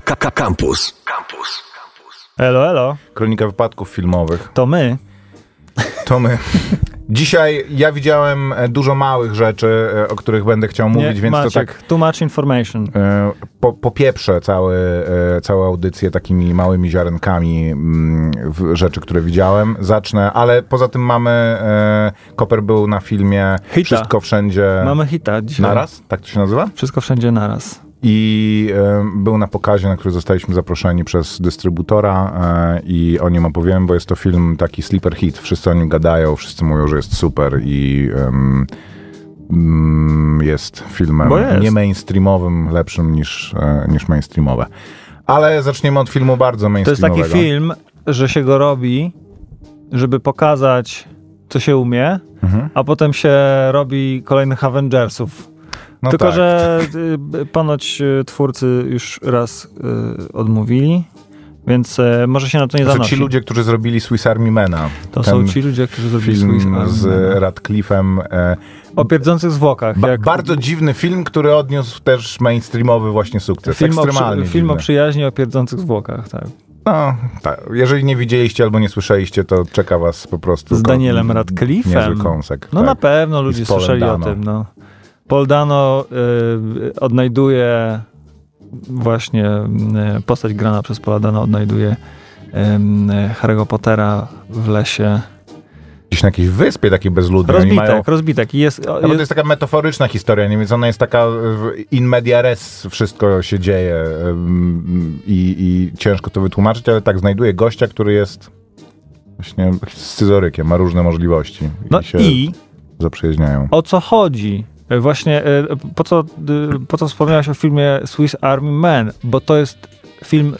Campus. Campus. Elo, elo, Kronika wypadków filmowych. to my. To my. Dzisiaj ja widziałem e, dużo małych rzeczy, e, o których będę chciał mówić, więc Maciek, to tak too much information. e, po, popieprzę cały, całą audycję takimi małymi ziarenkami mm, w rzeczy, które widziałem. Zacznę, ale poza tym mamy... Koper był na filmie Hita. Wszystko Wszędzie Mamy hita dzisiaj. naraz, tak to się nazywa? Wszystko wszędzie naraz. I był na pokazie, na który zostaliśmy zaproszeni przez dystrybutora e, i o nim opowiem, bo jest to film taki sleeper hit. Wszyscy o nim gadają, wszyscy mówią, że jest super i mm, jest filmem jest. nie mainstreamowym, lepszym niż, e, niż mainstreamowe. Ale zaczniemy od filmu bardzo To jest mainstreamowego. taki film, że się go robi, żeby pokazać, co się umie, Mhm. a potem się robi kolejnych Avengersów. No Tylko, tak. że y, ponoć y, twórcy już raz y, odmówili, więc y, może się na to nie To są zanosi. ci ludzie, którzy zrobili Swiss Army Mana. to są ci ludzie, którzy zrobili Film swój z Radcliffe'em. E, O pierdzących zwłokach. Ba- jak Bardzo dziwny film, który odniósł też mainstreamowy właśnie sukces. film, o, Ekstremalnie przy, film o przyjaźni o pierdzących zwłokach, tak. No, tak. Jeżeli nie widzieliście albo nie słyszeliście, to czeka was po prostu... Z Danielem Radcliffe'em. Niezły kąsek. No tak. na pewno ludzie słyszeli Dano. o tym. No. Paul Dano y, odnajduje właśnie y, postać grana przez Paula Dano odnajduje y, Harry'ego Pottera w lesie. Gdzieś na jakiejś wyspie takiej bezludnej. Oni mają... Rozbitek, rozbitek. I jest, No, to jest, jest taka metaforyczna historia, nie? więc ona jest taka in media res, wszystko się dzieje ym, i, i ciężko to wytłumaczyć, ale tak, znajduje gościa, który jest właśnie scyzorykiem, ma różne możliwości no i się i zaprzyjaźniają. o co chodzi? Y, Właśnie y, po co, y, po co wspomniałeś o filmie Swiss Army Man? Bo to jest film,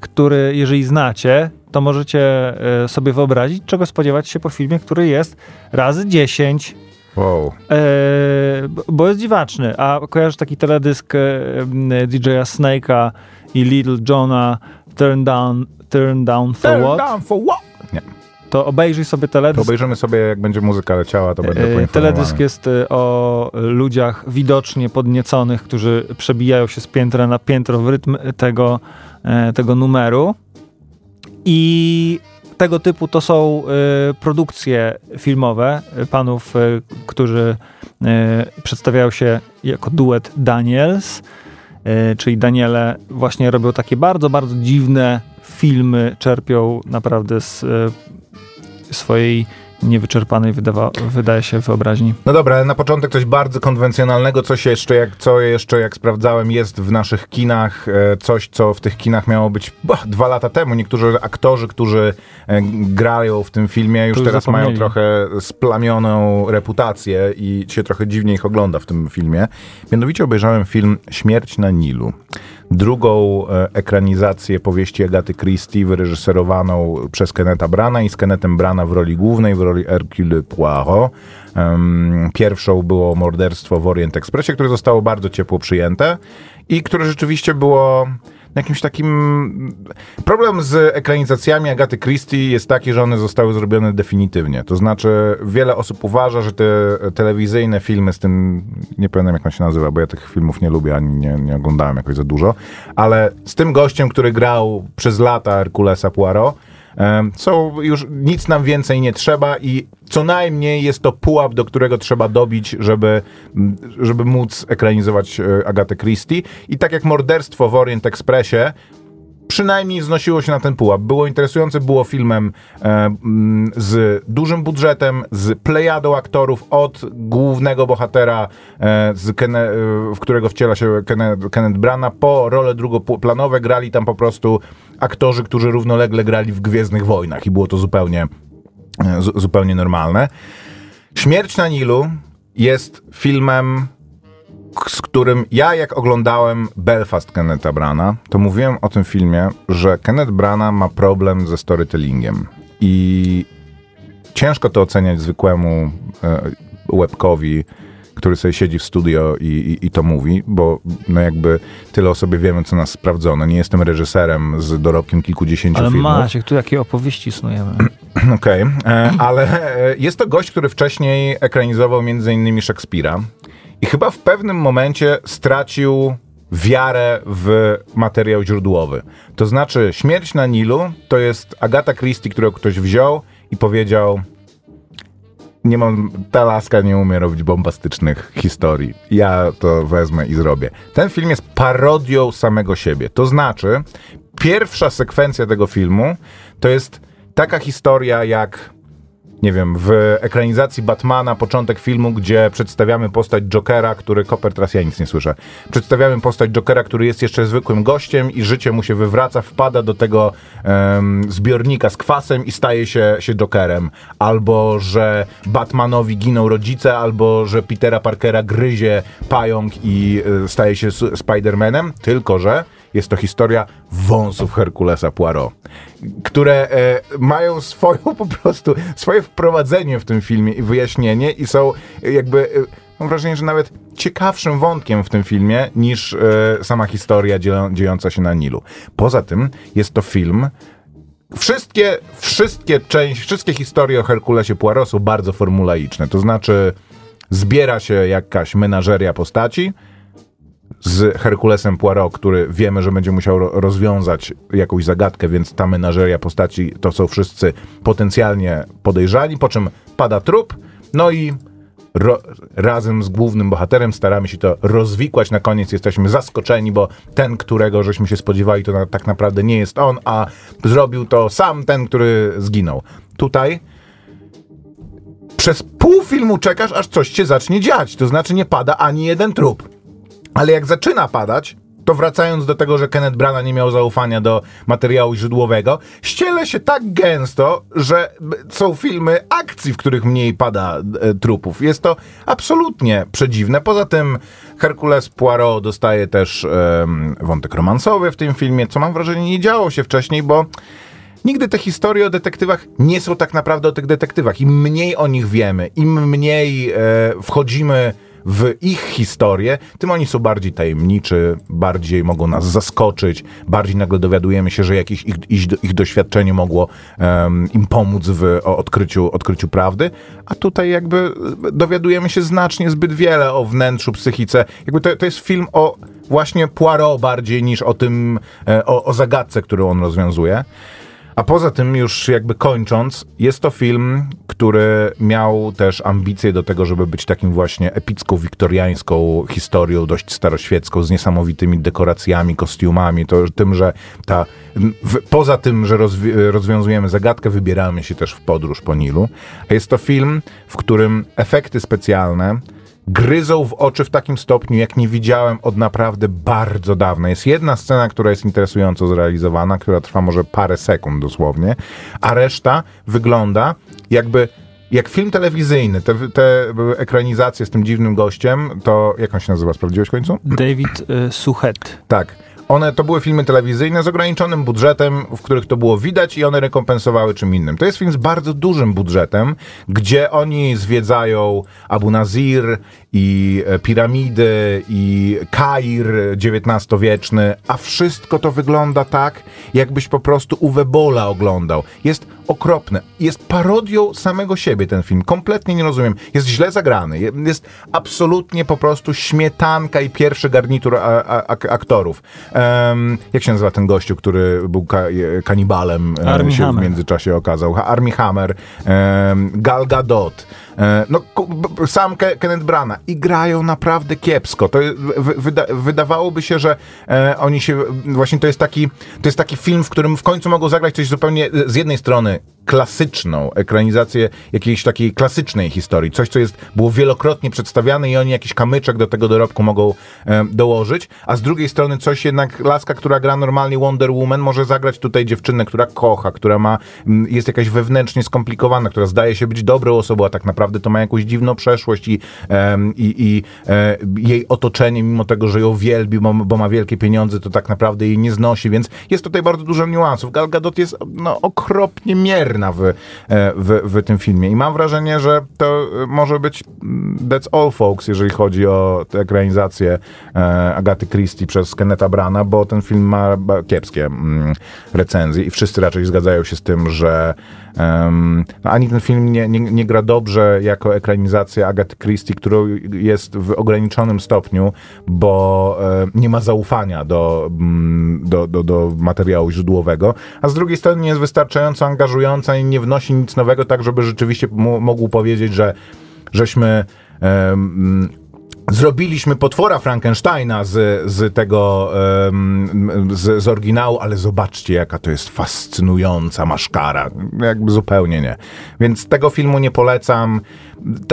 który jeżeli znacie, to możecie sobie wyobrazić, czego spodziewać się po filmie, który jest razy 10, Wow. e, bo jest dziwaczny. A kojarzysz taki teledysk e, DJ-a Snake'a i Little Johna Turn Down, turn down for Turn What? down for what? Nie. To obejrzyj sobie To teledysk. obejrzymy sobie, jak będzie muzyka leciała, to będę E, poinformowany. Teledysk jest e, o ludziach widocznie podnieconych, którzy przebijają się z piętra na piętro w rytm tego, e, tego numeru. I tego typu to są produkcje filmowe panów, którzy przedstawiają się jako duet Daniels, czyli Daniele właśnie robią takie bardzo, bardzo dziwne filmy, czerpią naprawdę z swojej niewyczerpanej, wydawa, wydaje się, wyobraźni. No dobra, ale na początek coś bardzo konwencjonalnego, coś jeszcze, jak, co jeszcze, jak sprawdzałem, jest w naszych kinach, e, coś, co w tych kinach miało być bah, dwa lata temu. Niektórzy aktorzy, którzy e, grają w tym filmie, już już teraz mają zapomnieli. trochę splamioną reputację i się trochę dziwnie ich ogląda w tym filmie. Mianowicie obejrzałem film Śmierć na Nilu. Drugą e, ekranizację powieści Agaty Christie, wyreżyserowaną przez Kenneta Brana i z Kennethem Brana w roli głównej, w roli Hercule Poirot. Pierwszą było Morderstwo w Orient Expressie, które zostało bardzo ciepło przyjęte i które rzeczywiście było jakimś takim... Problem z ekranizacjami Agaty Christie jest taki, że one zostały zrobione definitywnie. To znaczy, wiele osób uważa, że te telewizyjne filmy z tym, nie pamiętam jak on się nazywa, bo ja tych filmów nie lubię, ani nie, nie oglądałem jakoś za dużo, ale z tym gościem, który grał przez lata Herkulesa Poirot, są już nic nam więcej nie trzeba i co najmniej jest to pułap, do którego trzeba dobić, żeby, żeby móc ekranizować e, Agatę Christie. I tak jak morderstwo w Orient Expressie, przynajmniej znosiło się na ten pułap. Było interesujące, było filmem e, mm, z dużym budżetem, z plejadą aktorów od głównego bohatera, e, Kenne, e, w którego wciela się Kenneth, Kenneth Brana, po role drugoplanowe grali tam po prostu aktorzy, którzy równolegle grali w Gwiezdnych Wojnach i było to zupełnie, e, zu, zupełnie normalne. Śmierć na Nilu jest filmem z którym ja jak oglądałem Belfast Kenneta Brana, to mówiłem o tym filmie, że Kenneth Brana ma problem ze storytellingiem i ciężko to oceniać zwykłemu e, łebkowi, który sobie siedzi w studio i, i, i to mówi, bo no jakby tyle o sobie wiemy, co nas sprawdzono. Nie jestem reżyserem z dorobkiem kilkudziesięciu Ale filmów. Maciek, tu jakie opowieści snujemy. Okej, e, ale e, jest to gość, który wcześniej ekranizował między innymi Szekspira i chyba w pewnym momencie stracił wiarę w materiał źródłowy. To znaczy, śmierć na Nilu to jest Agata Christie, którą ktoś wziął i powiedział: Nie mam, ta laska nie umie robić bombastycznych historii. Ja to wezmę i zrobię. Ten film jest parodią samego siebie. To znaczy, pierwsza sekwencja tego filmu to jest taka historia jak nie wiem, w ekranizacji Batmana, początek filmu, gdzie przedstawiamy postać Jokera, który, koper, teraz ja nic nie słyszę, przedstawiamy postać Jokera, który jest jeszcze zwykłym gościem i życie mu się wywraca, wpada do tego um, zbiornika z kwasem i staje się, się Jokerem. Albo, że Batmanowi giną rodzice, albo, że Petera Parkera gryzie pająk i y, staje się Spidermanem, tylko, że jest to historia wąsów Herkulesa Poirot, które e, mają swoją po prostu, swoje wprowadzenie w tym filmie i wyjaśnienie i są jakby, e, mam wrażenie, że nawet ciekawszym wątkiem w tym filmie niż e, sama historia dziejąca się na Nilu. Poza tym jest to film, Wszystkie, wszystkie części, wszystkie historie o Herkulesie Poirot są bardzo formulaiczne. To znaczy, zbiera się jakaś menażeria postaci, z Herkulesem Poirot, który wiemy, że będzie musiał rozwiązać jakąś zagadkę, więc ta menażeria postaci to są wszyscy potencjalnie podejrzani, po czym pada trup, no i ro, razem z głównym bohaterem staramy się to rozwikłać. Na koniec jesteśmy zaskoczeni, bo ten, którego żeśmy się spodziewali, to na, tak naprawdę nie jest on, a zrobił to sam ten, który zginął. Tutaj przez pół filmu czekasz, aż coś się zacznie dziać. To znaczy nie pada ani jeden trup. Ale jak zaczyna padać, to wracając do tego, że Kenneth Branagh nie miał zaufania do materiału źródłowego, ściele się tak gęsto, że są filmy akcji, w których mniej pada e, trupów. Jest to absolutnie przedziwne. Poza tym Hercules Poirot dostaje też e, wątek romansowy w tym filmie, co mam wrażenie nie działo się wcześniej, bo Nigdy te historie o detektywach nie są tak naprawdę o tych detektywach. Im mniej o nich wiemy, im mniej e, wchodzimy w ich historię, tym oni są bardziej tajemniczy, bardziej mogą nas zaskoczyć, bardziej nagle dowiadujemy się, że jakieś ich, ich, ich doświadczenie mogło um, im pomóc w odkryciu, odkryciu prawdy, a tutaj jakby dowiadujemy się znacznie zbyt wiele o wnętrzu, psychice. Jakby to, to jest film o właśnie Poirot bardziej niż o tym, e, o, o zagadce, którą on rozwiązuje. A poza tym, już jakby kończąc, jest to film, który miał też ambicje do tego, żeby być takim właśnie epicką, wiktoriańską historią, dość staroświecką, z niesamowitymi dekoracjami, kostiumami, to tym, że ta, w, poza tym, że rozwi rozwiązujemy zagadkę, wybieramy się też w podróż po Nilu. Jest to film, w którym efekty specjalne gryzą w oczy w takim stopniu, jak nie widziałem od naprawdę bardzo dawna. Jest jedna scena, która jest interesująco zrealizowana, która trwa może parę sekund dosłownie, a reszta wygląda jakby jak film telewizyjny, te, te ekranizacje z tym dziwnym gościem, to jak on się nazywa? Sprawdziłeś w końcu? David y, Suchet. Tak. One to były filmy telewizyjne z ograniczonym budżetem, w których to było widać i one rekompensowały czym innym. To jest film z bardzo dużym budżetem, gdzie oni zwiedzają Abu Nazir i e, piramidy i Kair XIX-wieczny, a wszystko to wygląda tak, jakbyś po prostu Uwe Bola oglądał. Jest okropne. Jest parodią samego siebie ten film. Kompletnie nie rozumiem. Jest źle zagrany. Jest absolutnie po prostu śmietanka i pierwszy garnitur a, a, aktorów. Um, jak się nazywa ten gościu, który był ka kanibalem e, się Hammer. w międzyczasie okazał? Army Hammer, um, Gal Gadot. E, no, sam Kenneth Brana i grają naprawdę kiepsko. To wyda wydawałoby się, że e, oni się, właśnie to jest taki, to jest taki film, w którym w końcu mogą zagrać coś zupełnie z jednej strony night. Klasyczną ekranizację jakiejś takiej klasycznej historii. Coś, co jest, było wielokrotnie przedstawiane i oni jakiś kamyczek do tego dorobku mogą e, dołożyć, a z drugiej strony coś jednak, laska, która gra normalnie Wonder Woman, może zagrać tutaj dziewczynę, która kocha, która ma, jest jakaś wewnętrznie skomplikowana, która zdaje się być dobrą osobą, a tak naprawdę to ma jakąś dziwną przeszłość i, e, i, e, jej otoczenie, mimo tego, że ją wielbi, bo, bo, ma wielkie pieniądze, to tak naprawdę jej nie znosi, więc jest tutaj bardzo dużo niuansów. Gal Gadot jest no, okropnie mierny charakterna w, e, w, w tym filmie. I mam wrażenie, że to e, może być mm, That's All Folks, jeżeli chodzi o ekranizację e, Agaty Christie przez Kenneta Brana, bo ten film ma kiepskie mm, recenzje i wszyscy raczej zgadzają się z tym, że em, no, ani ten film nie, nie, nie gra dobrze jako ekranizacja Agaty Christie, którą jest w ograniczonym stopniu, bo nie ma zaufania do, mm, do, do, do materiału źródłowego, a z drugiej strony nie jest wystarczająco angażująca i nie wnosi nic nowego, tak żeby rzeczywiście mógł powiedzieć, że żeśmy em, Zrobiliśmy potwora Frankensteina z, z tego, z, z oryginału, ale zobaczcie, jaka to jest fascynująca maszkara. Jakby zupełnie nie. Więc tego filmu nie polecam.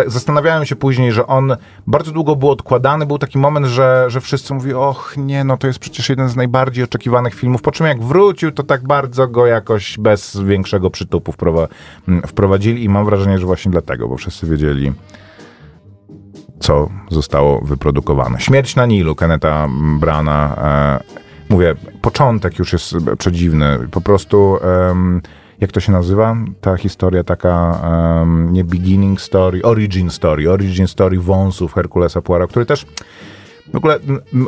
Zastanawiałem się później, że on bardzo długo był odkładany. Był taki moment, że, że wszyscy mówili, och nie, no to jest przecież jeden z najbardziej oczekiwanych filmów. Po czym jak wrócił, to tak bardzo go jakoś bez większego przytupu wprowa- wprowadzili i mam wrażenie, że właśnie dlatego, bo wszyscy wiedzieli, co zostało wyprodukowane. Śmierć na Nilu Keneta Brana. E, mówię, początek już jest przedziwny. Po prostu, jak to się nazywa? Ta historia taka, nie beginning story, origin story. Origin story wąsów Herkulesa Poirot, który też w ogóle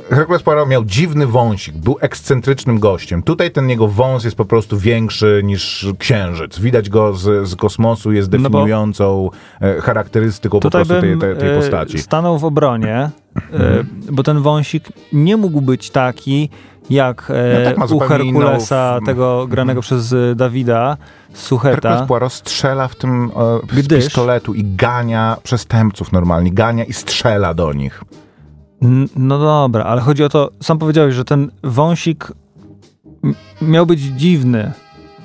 Herkules Poirot miał dziwny wąsik, był ekscentrycznym gościem. Tutaj ten jego wąs jest po prostu większy niż księżyc. Widać go z, z kosmosu, jest No definiującą e, charakterystyką po prostu tej, tej, tej e, postaci. stanął w obronie, e, bo ten wąsik nie mógł być taki jak e, No tak, u Herkulesa, inną- tego granego przez Dawida Sucheta. Herkules Poirot strzela w tym e, z pistoletu i gania przestępców normalnie, gania i strzela do nich. No dobra, ale chodzi o to, sam powiedziałeś, że ten wąsik miał być dziwny.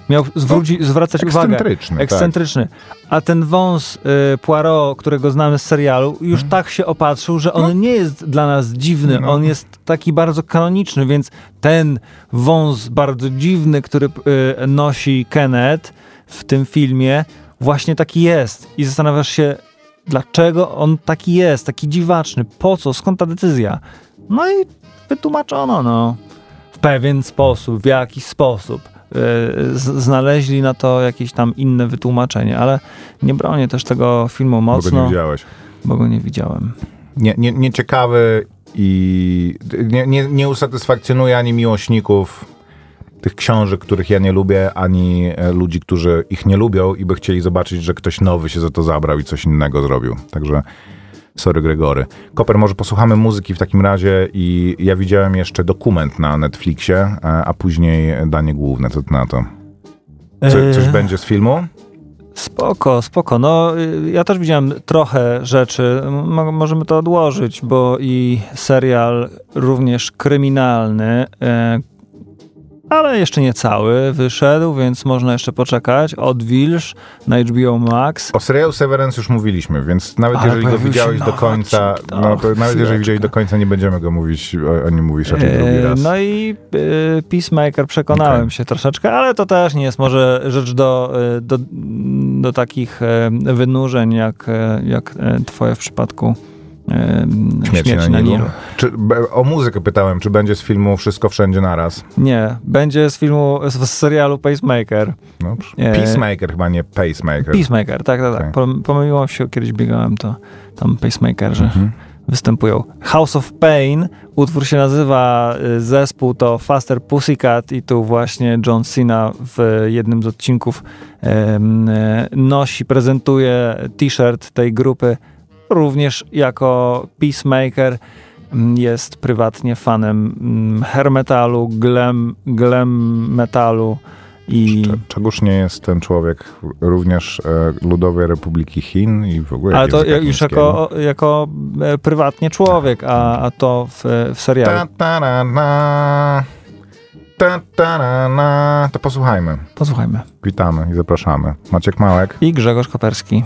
Miał zwróci, zwracać uwagę. Ekscentryczny, tak. Ekscentryczny. A ten wąs y, Poirot, którego znamy z serialu, już tak się opatrzył, że on nie jest dla nas dziwny. No. On jest taki bardzo kanoniczny, więc ten wąs bardzo dziwny, który y, nosi Kenneth w tym filmie, właśnie taki jest. I zastanawiasz się, dlaczego on taki jest, taki dziwaczny, po co, skąd ta decyzja? No i wytłumaczono, no. W pewien sposób, w jakiś sposób. Yy, z- znaleźli na to jakieś tam inne wytłumaczenie, ale nie bronię też tego filmu Bo go nie mocno, widziałeś. bo go nie widziałem. Nie, nie, nieciekawy i nie, nie, nie usatysfakcjonuje ani miłośników tych książek, których ja nie lubię, ani e, ludzi, którzy ich nie lubią i by chcieli zobaczyć, że ktoś nowy się za to zabrał i coś innego zrobił. Także sorry Gregory. Koper, może posłuchamy muzyki w takim razie i ja widziałem jeszcze dokument na Netflixie, e, a później danie główne. Co ty na to? Co, coś Eee, będzie z filmu? Spoko, spoko. No, y, ja też widziałem trochę rzeczy. Mo- możemy to odłożyć, bo i serial również kryminalny, e, ale jeszcze nie cały wyszedł, więc można jeszcze poczekać. Odwilż na HBO Max. O serialu Severance już mówiliśmy, więc nawet Ale jeżeli go widziałeś do końca, odcinek. no to nawet jeżeli widziałeś do końca, nie będziemy go mówić, o, o nim mówisz raczej drugi E, raz. No i e, Peacemaker przekonałem Okej. się troszeczkę, ale to też nie jest może rzecz do, e, do, do takich e, wynurzeń, jak, jak twoje w przypadku e, Śmierci, na, Nilu. Czy, be- o muzykę pytałem, czy będzie z filmu Wszystko Wszędzie Naraz? Nie, będzie z filmu, z, z serialu Pacemaker. No, Nie. Peacemaker chyba, nie Pacemaker. Peacemaker, tak, tak, tak. Pom- Pomyliło się, kiedyś biegałem, to tam Pacemakerzy Mhm. występują. House of Pain, utwór się nazywa, y, zespół to Faster Pussycat i tu właśnie John Cena w jednym z odcinków em, e, nosi, prezentuje t-shirt tej grupy, również jako Peacemaker. Mm, Jest prywatnie fanem mm, hair metalu, glam, glam metalu i... Cze- Czegoż nie jest ten człowiek również e, Ludowej Republiki Chin i w ogóle Ale to już jako, jako e, prywatnie człowiek, a, a to w, w serialu. Ta, ta, na, na. Ta, ta, na, na. To posłuchajmy. Posłuchajmy. Witamy i zapraszamy. Maciek Małek. I Grzegorz Koperski.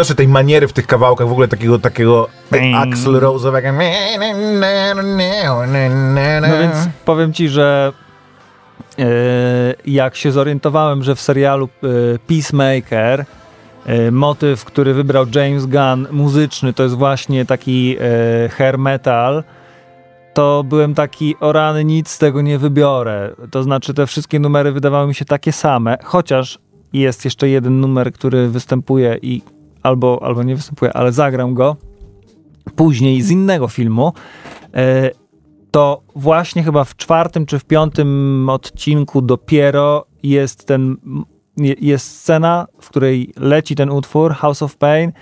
Znoszę tej maniery w tych kawałkach, w ogóle takiego, takiego Axl Rose'owego. No więc powiem ci, że e, jak się zorientowałem, że w serialu e, Peacemaker e, motyw, który wybrał James Gunn, muzyczny, to jest właśnie taki hair metal, to byłem taki, o rany, nic z tego nie wybiorę. To znaczy, te wszystkie numery wydawały mi się takie same, chociaż jest jeszcze jeden numer, który występuje i albo, albo nie występuje, ale zagram go później z innego filmu. E, to właśnie chyba w czwartym czy w piątym odcinku dopiero jest ten jest scena, w której leci ten utwór House of Pain,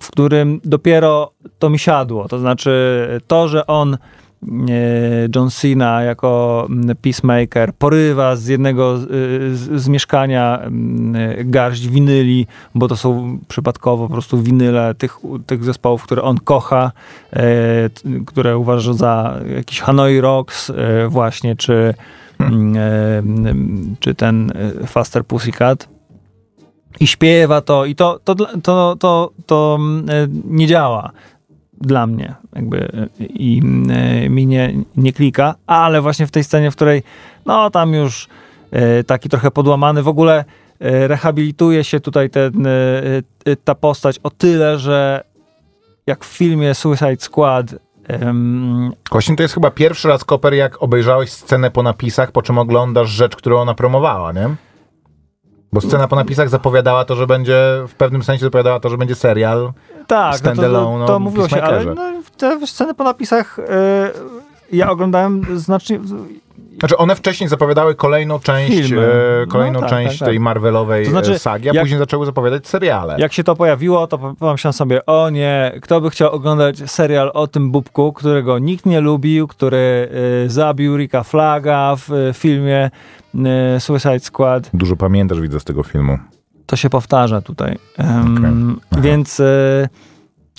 w którym dopiero to mi siadło. To znaczy to, że on John Cena jako mm, peacemaker porywa z jednego z, z, mieszkania mm, garść winyli, bo to są przypadkowo po prostu winyle tych, tych zespołów, które on kocha, e, które uważa za jakiś Hanoi Rocks e, właśnie, czy, hmm. e, czy ten Faster Pussycat i śpiewa to i to, to, to, to, to nie działa dla mnie jakby i mi nie, nie klika, ale właśnie w tej scenie, w której no tam już y, taki trochę podłamany, w ogóle y, rehabilituje się tutaj ten, ta postać o tyle, że jak w filmie Suicide Squad Właśnie to jest chyba pierwszy raz, Koper, jak obejrzałeś scenę po napisach, po czym oglądasz rzecz, którą ona promowała, nie? Bo scena po napisach zapowiadała to, że będzie, w pewnym sensie zapowiadała to, że będzie serial tak, standalone no to, to, to mówiło się, ale no, te sceny po napisach yy, ja oglądałem znacznie... Znaczy one wcześniej zapowiadały kolejną część, e, kolejną no, tak, część tak, tak. tej Marvelowej to znaczy, e, sagi, a jak, później zaczęły zapowiadać seriale. Jak się to pojawiło, to pomyślałem sobie, o nie, kto by chciał oglądać serial o tym bubku, którego nikt nie lubił, który y, zabił Rika Flaga w y, filmie y, Suicide Squad. Dużo pamiętasz, widzę, z tego filmu. To się powtarza tutaj. Um, okay. Więc... Y,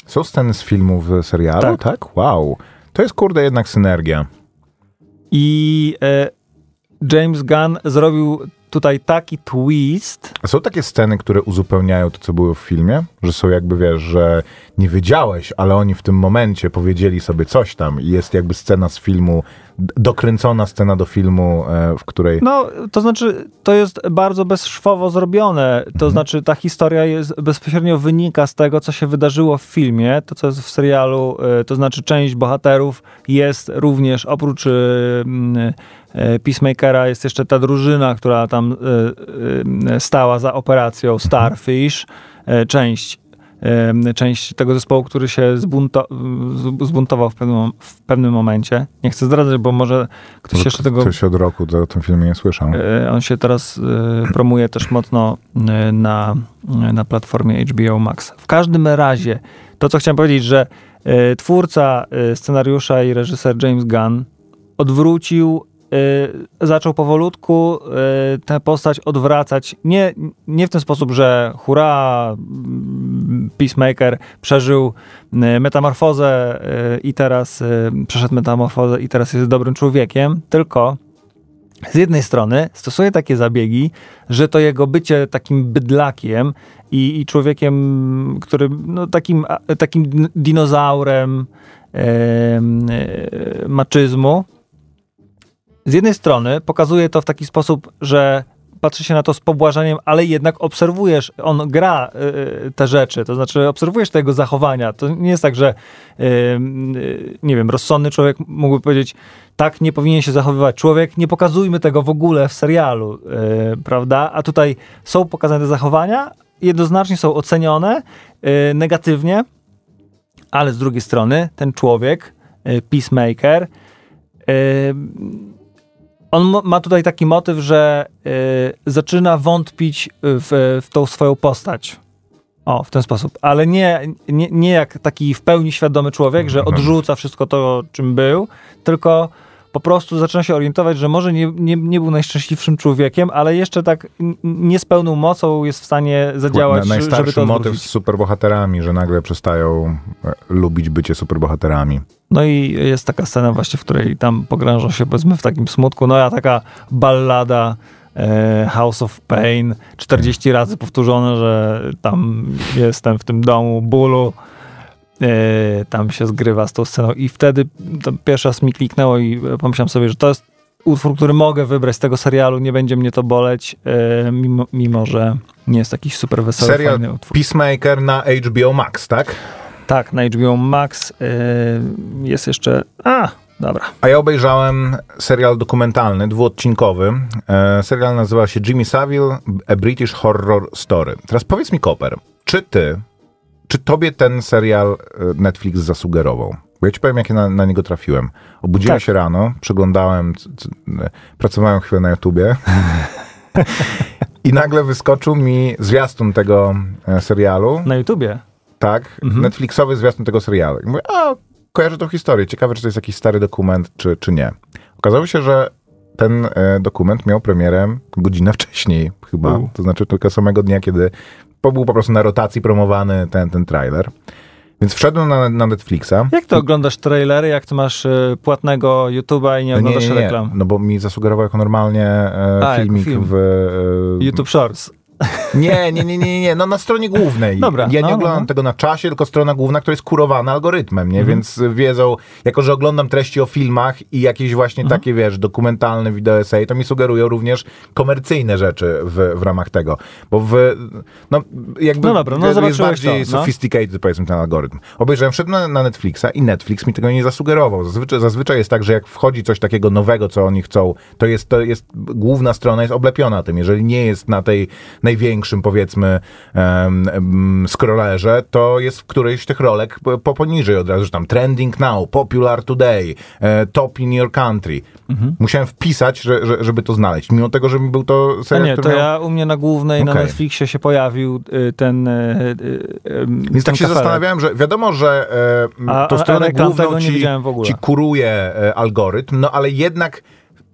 Są sceny z filmu w serialu? Tak. tak? Wow. To jest kurde jednak synergia. I e, James Gunn zrobił tutaj taki twist. A są takie sceny, które uzupełniają to, co było w filmie? Że są jakby, wiesz, że nie wiedziałeś, ale oni w tym momencie powiedzieli sobie coś tam i jest jakby scena z filmu, dokręcona scena do filmu, e, w której... No, to znaczy, to jest bardzo bezszwowo zrobione. To mhm. znaczy, ta historia jest, bezpośrednio wynika z tego, co się wydarzyło w filmie, to, co jest w serialu, e, to znaczy część bohaterów jest również, oprócz e, Peacemakera, jest jeszcze ta drużyna, która tam stała za operacją. Starfish, część część tego zespołu, który się zbunto, zbuntował w pewnym, w pewnym momencie. Nie chcę zdradzać, bo może ktoś może jeszcze tego... Ktoś od roku o tym filmie nie słyszał. E, on się teraz e, promuje też mocno e, na, na platformie HBO Max. W każdym razie, to co chciałem powiedzieć, że twórca scenariusza i reżyser James Gunn odwrócił zaczął powolutku y, tę postać odwracać. Nie, nie w ten sposób, że hurra, Peacemaker przeżył y, metamorfozę i teraz przeszedł metamorfozę i teraz jest dobrym człowiekiem, tylko z jednej strony stosuje takie zabiegi, że to jego bycie takim bydlakiem i, i człowiekiem, który no, takim, takim dinozaurem e, e, maczyzmu, z jednej strony pokazuje to w taki sposób, że patrzy się na to z pobłażaniem, ale jednak obserwujesz, on gra y, te rzeczy, to znaczy obserwujesz tego zachowania. To nie jest tak, że y, y, nie wiem, rozsądny człowiek mógłby powiedzieć, tak nie powinien się zachowywać człowiek, nie pokazujmy tego w ogóle w serialu, prawda? A tutaj są pokazane te zachowania, jednoznacznie są ocenione negatywnie, ale z drugiej strony ten człowiek, peacemaker, on ma tutaj taki motyw, że y, zaczyna wątpić w, w tą swoją postać. O, w ten sposób. Ale nie, nie, nie jak taki w pełni świadomy człowiek, że mhm. odrzuca wszystko to, czym był, tylko po prostu zaczyna się orientować, że może nie, nie, nie był najszczęśliwszym człowiekiem, ale jeszcze tak nie z pełną mocą jest w stanie zadziałać, Na, najstarszy żeby to motyw z superbohaterami, że nagle przestają e, lubić bycie superbohaterami. No i jest taka scena właśnie, w której tam pogrąża się powiedzmy w takim smutku, no ja taka ballada e, House of Pain 40 razy powtórzone, że tam jestem w tym domu bólu. E, Tam się zgrywa z tą sceną i wtedy to pierwszy raz mi kliknęło i pomyślałem sobie, że to jest utwór, który mogę wybrać z tego serialu, nie będzie mnie to boleć, e, mimo, mimo że nie jest jakiś super wesoły, Serial fajny utwór. Peacemaker na HBO Max, tak? Tak, na HBO Max y, jest jeszcze. A, dobra. A ja obejrzałem serial dokumentalny, dwuodcinkowy. E, serial nazywa się Jimmy Savile, A British Horror Story. Teraz powiedz mi, Koper, czy ty, czy tobie ten serial e, Netflix zasugerował? Bo ja ci powiem, jak ja na, na niego trafiłem. Obudziłem Tak. się rano, przeglądałem, e, pracowałem chwilę na YouTubie i nagle wyskoczył mi zwiastun tego e, serialu. Na YouTubie. Tak, Mhm. Netflixowy zwiastun tego serialu. I mówię, a, kojarzę tą historię. Ciekawe, czy to jest jakiś stary dokument, czy, czy nie. Okazało się, że ten dokument miał premierę godzinę wcześniej chyba. U. To znaczy tylko samego dnia, kiedy był po prostu na rotacji promowany ten, ten trailer. Więc wszedłem na, na Netflixa. Jak to oglądasz trailery, jak ty masz y, płatnego YouTube'a i nie No nie, oglądasz nie, nie, reklam? no bo mi zasugerował jako normalnie e, A, jako filmik film. w... E, YouTube Shorts. Nie, nie, nie, nie, nie, no na stronie głównej. Dobra, ja no, nie no, oglądam no. tego na czasie, tylko strona główna, która jest kurowana algorytmem, nie? Mhm. Więc wiedzą, jako że oglądam treści o filmach i jakieś właśnie Mhm. takie, wiesz, dokumentalne wideo essay, to mi sugerują również komercyjne rzeczy w, w ramach tego. Bo w, no jakby No dobra, no jest bardziej to, no. sophisticated, powiedzmy, ten algorytm. Obejrzałem, wszedłem na, na Netflixa i Netflix mi tego nie zasugerował. Zazwyczaj, zazwyczaj jest tak, że jak wchodzi coś takiego nowego, co oni chcą, to jest, to jest główna strona jest oblepiona tym. Jeżeli nie jest na tej największym, powiedzmy, em, scrollerze, to jest w którejś z tych rolek po, po poniżej od razu, że tam trending now, popular today, e, top in your country. Mhm. Musiałem wpisać, że, że, żeby to znaleźć. Mimo tego, że był to A serial, nie, to miał... ja u mnie na głównej, na Okej. Netflixie się pojawił y, ten. y, y, Więc tak się kafelek. zastanawiałem, że wiadomo, że e, A- a stronę główną ci, ci kuruje e, algorytm, no ale jednak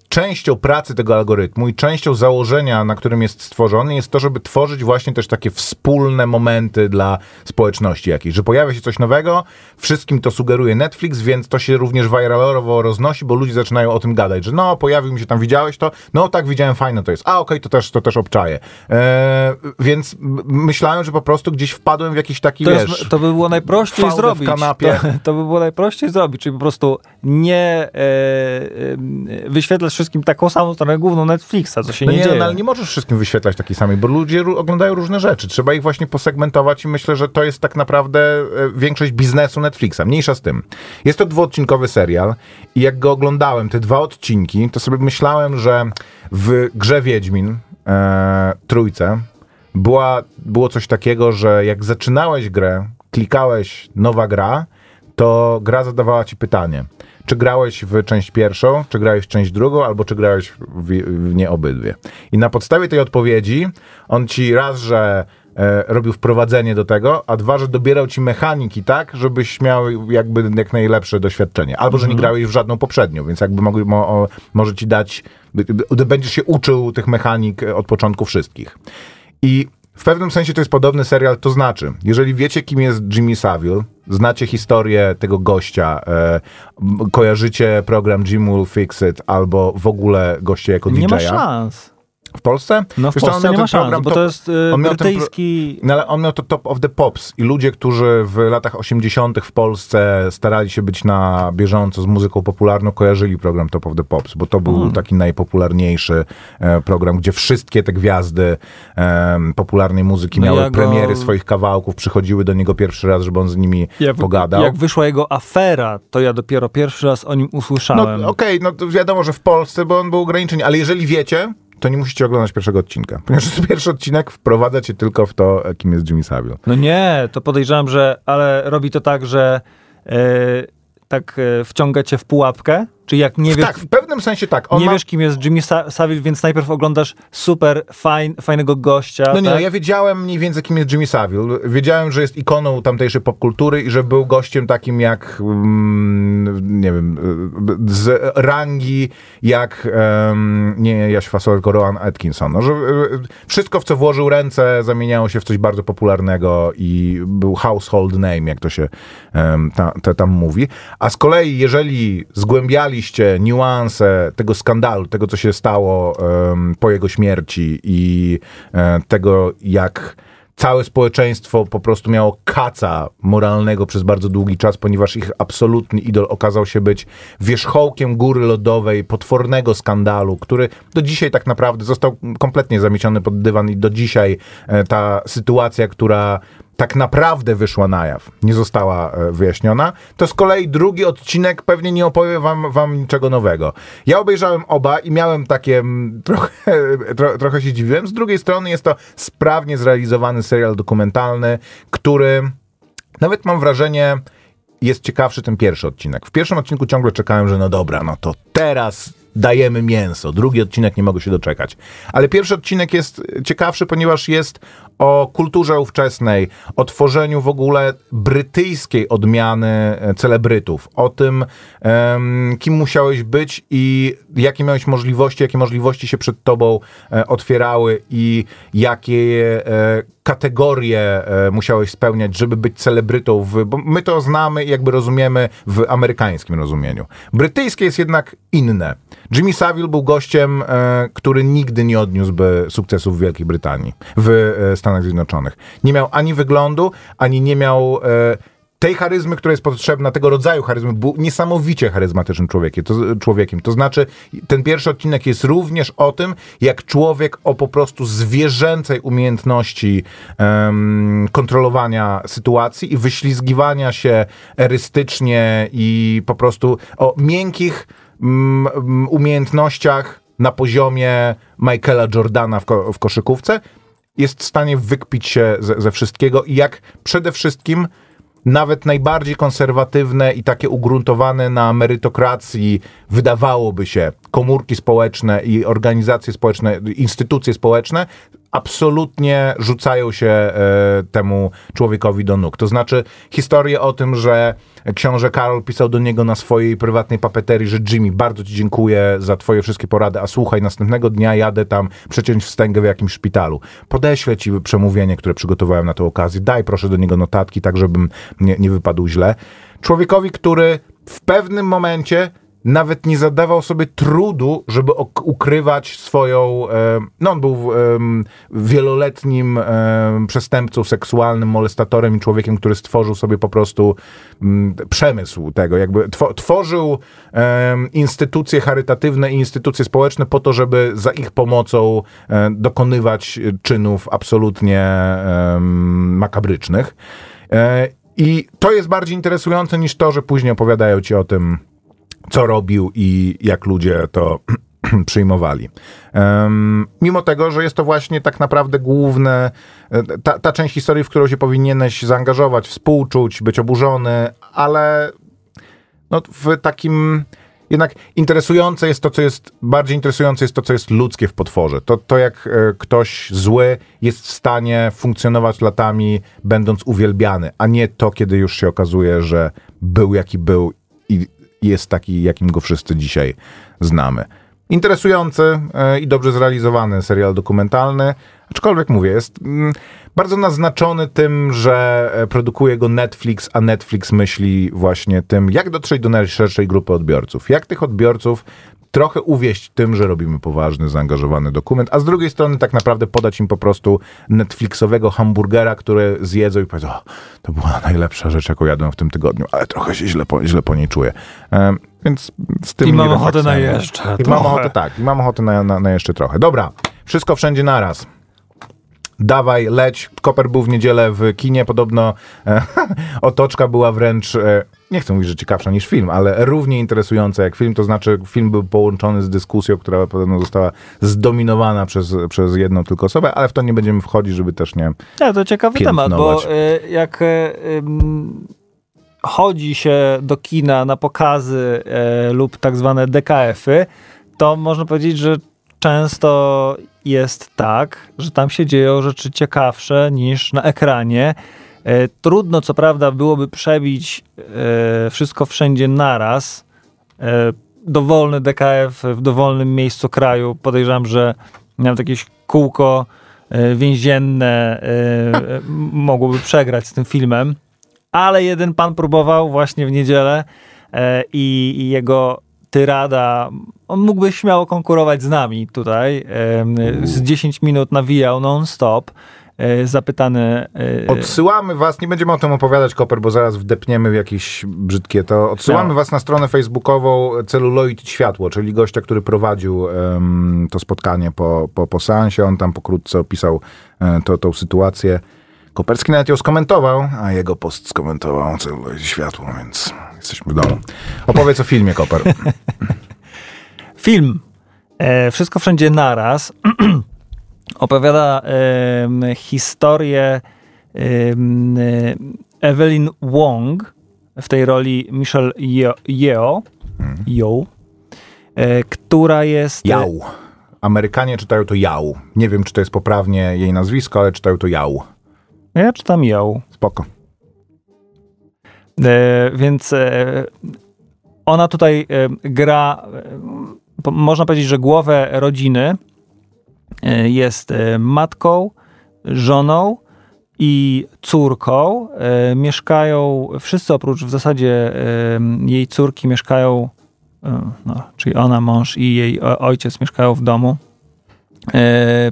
częścią pracy tego algorytmu i częścią założenia, na którym jest stworzony, jest to, żeby tworzyć właśnie też takie wspólne momenty dla społeczności jakiejś, że pojawia się coś nowego, wszystkim to sugeruje Netflix, więc to się również viralowo roznosi, bo ludzie zaczynają o tym gadać, że no, pojawił mi się tam, widziałeś to? No tak, widziałem, fajne to jest. A, okej, to też to też obczaję. E, więc myślałem, że po prostu gdzieś wpadłem w jakiś taki, To, wiesz... jest, to by było najprościej fałdę w zrobić. kanapie. To, to by było najprościej zrobić, czyli po prostu nie e, e, wyświetlać wszystkim taką samą stronę główną Netflixa, co się No nie, nie, dzieje. no, ale nie możesz wszystkim wyświetlać takiej samej, bo ludzie oglądają różne rzeczy. Trzeba ich właśnie posegmentować i myślę, że to jest tak naprawdę e, większość biznesu Netflixa. Mniejsza z tym. Jest to dwuodcinkowy serial i jak go oglądałem, te dwa odcinki, to sobie myślałem, że w grze Wiedźmin, e, trójce, była, było coś takiego, że jak zaczynałeś grę, klikałeś nowa gra, to gra zadawała ci pytanie. Czy grałeś w część pierwszą, czy grałeś w część drugą, albo czy grałeś w, w nie obydwie. I na podstawie tej odpowiedzi on ci raz, że e, robił wprowadzenie do tego, a dwa, że dobierał ci mechaniki tak, żebyś miał jakby jak najlepsze doświadczenie. Albo, że nie grałeś w żadną poprzednią, więc jakby mogli, mo, o, może ci dać, będziesz się uczył tych mechanik od początku wszystkich. I w pewnym sensie to jest podobny serial, to znaczy, jeżeli wiecie, kim jest Jimmy Savile, znacie historię tego gościa, e, kojarzycie program Jim Will Fix It, albo w ogóle goście jako nie ma DJ-a. szans. W Polsce? No w Wiesz Polsce nie ma szans, bo top- to jest y, on miał ten brytyjski... no ale on miał to Top of the Pops i ludzie, którzy w latach 80. w Polsce starali się być na bieżąco z muzyką popularną, kojarzyli program Top of the Pops, bo to był Hmm. taki najpopularniejszy e, program, gdzie wszystkie te gwiazdy e, popularnej muzyki No miały ja go- premiery swoich kawałków, przychodziły do niego pierwszy raz, żeby on z nimi Jak, pogadał. jak wyszła jego afera, to ja dopiero pierwszy raz o nim No usłyszałem. okej, no to wiadomo, że w Polsce, bo on był ograniczony, ale jeżeli wiecie, to nie musicie oglądać pierwszego odcinka, ponieważ pierwszy odcinek wprowadza cię tylko w to, kim jest Jimmy Savile. No nie, to podejrzewam, że ale robi to tak, że e, tak e, wciąga cię w pułapkę, czy jak nie wiesz, Tak, w pewnym sensie tak. On nie ma... wiesz kim jest Jimmy Sa- Savile, więc najpierw oglądasz super fajn, fajnego gościa. No nie, tak? ja wiedziałem mniej więcej, kim jest Jimmy Savile. Wiedziałem, że jest ikoną tamtejszej popkultury i że był gościem takim jak, mm, nie wiem, z rangi jak, nie Jaś Fasol, tylko Rowan Atkinson. No, że y, wszystko, w co włożył ręce, zamieniało się w coś bardzo popularnego i był household name, jak to się ta, ta, tam mówi. A z kolei, jeżeli zgłębiali niuanse tego skandalu, tego co się stało em, po jego śmierci i e, tego jak całe społeczeństwo po prostu miało kaca moralnego przez bardzo długi czas, ponieważ ich absolutny idol okazał się być wierzchołkiem góry lodowej, potwornego skandalu, który do dzisiaj tak naprawdę został kompletnie zamieciony pod dywan i do dzisiaj e, ta sytuacja, która tak naprawdę wyszła na jaw, nie została e, wyjaśniona, to z kolei drugi odcinek pewnie nie opowie wam, wam niczego nowego. Ja obejrzałem oba i miałem takie mm, trochę, tro, trochę się dziwiłem. Z drugiej strony jest to sprawnie zrealizowany serial dokumentalny, który nawet mam wrażenie jest ciekawszy ten pierwszy odcinek. W pierwszym odcinku ciągle czekałem, że no dobra, no to teraz dajemy mięso. Drugi odcinek nie mogę się doczekać. Ale pierwszy odcinek jest ciekawszy, ponieważ jest o kulturze ówczesnej, o tworzeniu w ogóle brytyjskiej odmiany e, celebrytów, o tym, um, kim musiałeś być i jakie miałeś możliwości, jakie możliwości się przed tobą e, otwierały i jakie e, kategorie e, musiałeś spełniać, żeby być celebrytą, w, bo my to znamy i jakby rozumiemy w amerykańskim rozumieniu. Brytyjskie jest jednak inne. Jimmy Savile był gościem, e, który nigdy nie odniósłby sukcesów w Wielkiej Brytanii, w e, Stanach Zjednoczonych. Nie miał ani wyglądu, ani nie miał tej charyzmy, która jest potrzebna, tego rodzaju charyzmy, był niesamowicie charyzmatycznym człowiekiem to, człowiekiem. to znaczy, ten pierwszy odcinek jest również o tym, jak człowiek o po prostu zwierzęcej umiejętności um, kontrolowania sytuacji i wyślizgiwania się erystycznie i po prostu o miękkich um, umiejętnościach na poziomie Michaela Jordana w, ko w koszykówce jest w stanie wykpić się ze, ze wszystkiego i jak przede wszystkim nawet najbardziej konserwatywne i takie ugruntowane na merytokracji, wydawałoby się, komórki społeczne i organizacje społeczne, instytucje społeczne absolutnie rzucają się e, temu człowiekowi do nóg. To znaczy historię o tym, że książę Karol pisał do niego na swojej prywatnej papeterii, że Jimmy, bardzo ci dziękuję za twoje wszystkie porady, a słuchaj, następnego dnia jadę tam przeciąć wstęgę w jakimś szpitalu. Podeślę ci przemówienie, które przygotowałem na tę okazję. Daj proszę do niego notatki, tak żebym nie, nie wypadł źle. Człowiekowi, który w pewnym momencie nawet nie zadawał sobie trudu, żeby ukrywać swoją. no, on był wieloletnim przestępcą seksualnym, molestatorem i człowiekiem, który stworzył sobie po prostu przemysł tego. Jakby tworzył instytucje charytatywne i instytucje społeczne po to, żeby za ich pomocą dokonywać czynów absolutnie makabrycznych. E, I to jest bardziej interesujące niż to, że później opowiadają ci o tym co robił i jak ludzie to przyjmowali. Um, mimo tego, że jest to właśnie tak naprawdę główne, e, ta, ta część historii, w którą się powinieneś zaangażować, współczuć, być oburzony, ale no, w takim jednak interesujące jest to, co jest, bardziej interesujące jest to, co jest ludzkie w potworze. To, to jak e, ktoś zły jest w stanie funkcjonować latami, będąc uwielbiany, a nie to, kiedy już się okazuje, że był jaki był jest taki, jakim go wszyscy dzisiaj znamy. Interesujący e, i dobrze zrealizowany serial dokumentalny, aczkolwiek mówię, jest mm, bardzo naznaczony tym, że e, produkuje go Netflix, a Netflix myśli właśnie tym, jak dotrzeć do najszerszej grupy odbiorców. Jak tych odbiorców trochę uwieść tym, że robimy poważny, zaangażowany dokument, a z drugiej strony tak naprawdę podać im po prostu Netflixowego hamburgera, który zjedzą i powiedzą, o, to była najlepsza rzecz, jaką jadłem w tym tygodniu, ale trochę się źle po, źle po niej czuję. Um, więc z tym I mam ochotę na jeszcze. I mam ochotę, tak, i mam ochotę na, na, na jeszcze trochę. Dobra, wszystko wszędzie naraz dawaj, leć. Koper był w niedzielę w kinie, podobno e, otoczka była wręcz, e, nie chcę mówić, że ciekawsza niż film, ale równie interesująca jak film, to znaczy film był połączony z dyskusją, która podobno została zdominowana przez, przez jedną tylko osobę, ale w to nie będziemy wchodzić, żeby też nie Ja, to ciekawy temat, bo y, jak y, chodzi się do kina na pokazy y, lub tak zwane DKF-y, to można powiedzieć, że często jest tak, że tam się dzieją rzeczy ciekawsze niż na ekranie. E, trudno, co prawda, byłoby przebić e, wszystko wszędzie naraz. E, dowolny DKF w dowolnym miejscu kraju. Podejrzewam, że nawet jakieś kółko więzienne mogłoby przegrać z tym filmem. Ale jeden pan próbował właśnie w niedzielę i, i jego tyrada. On mógłby śmiało konkurować z nami tutaj. Z 10 minut nawijał non-stop. E, Zapytany. e, Odsyłamy was, nie będziemy o tym opowiadać, Koper, bo zaraz wdepniemy w jakieś brzydkie to. Odsyłamy No. was na stronę facebookową Celuloid Światło, czyli gościa, który prowadził em, to spotkanie po, po, po seansie. On tam pokrótce opisał e, to, tą sytuację. Koperski nawet ją skomentował, a jego post skomentował Celuloid Światło, więc jesteśmy w domu. Opowiedz o filmie, Koper. Film e, Wszystko Wszędzie Naraz opowiada em, historię e, Evelyn Wong, w tej roli Michelle Yeo, Yeo, Yeo e, która jest... Jał. Amerykanie czytają to Jał. Nie wiem, czy to jest poprawnie jej nazwisko, ale czytają to Jał. Ja czytam Yeo. Spoko. E, więc e, ona tutaj e, gra, można powiedzieć, że głowę rodziny jest matką, żoną i córką. Mieszkają, wszyscy oprócz w zasadzie jej córki mieszkają, no, czyli ona, mąż i jej ojciec mieszkają w domu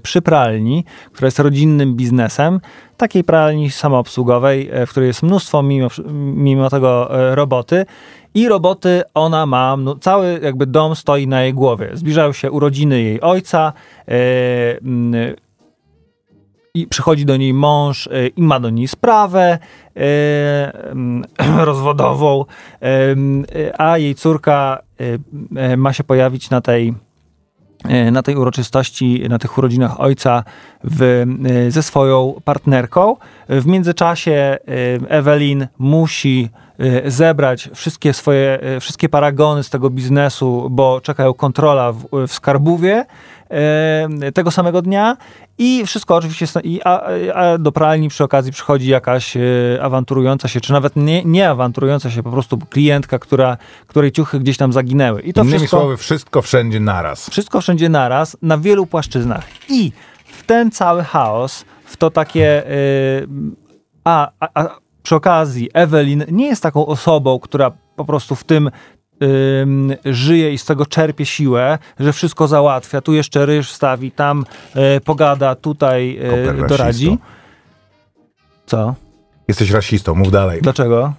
przy pralni, która jest rodzinnym biznesem, takiej pralni samoobsługowej, e, w której jest mnóstwo mimo, mimo tego e, roboty. I roboty ona ma, no, cały jakby dom stoi na jej głowie. Zbliżają się urodziny jej ojca, e, mm, i przychodzi do niej mąż e, i ma do niej sprawę e, mm, rozwodową, e, a jej córka e, e, ma się pojawić na tej e, na tej uroczystości, na tych urodzinach ojca w, e, ze swoją partnerką. W międzyczasie e, Ewelin musi e, zebrać wszystkie swoje, e, wszystkie paragony z tego biznesu, bo czekają kontrola w, w skarbówie e, tego samego dnia i wszystko oczywiście, i, a, a do pralni przy okazji przychodzi jakaś e, awanturująca się, czy nawet nie, nie awanturująca się, po prostu klientka, która, której ciuchy gdzieś tam zaginęły. I to Innymi wszystko... słowy, wszystko wszędzie naraz. Wszystko wszędzie naraz, na wielu płaszczyznach. I w ten cały chaos, w to takie. y, a, a, a przy okazji, Ewelin nie jest taką osobą, która po prostu w tym ym, żyje i z tego czerpie siłę, że wszystko załatwia. Tu jeszcze ryż wstawi, tam y, pogada, tutaj Koper doradzi. Co? Jesteś rasistą, mów dalej. Dlaczego?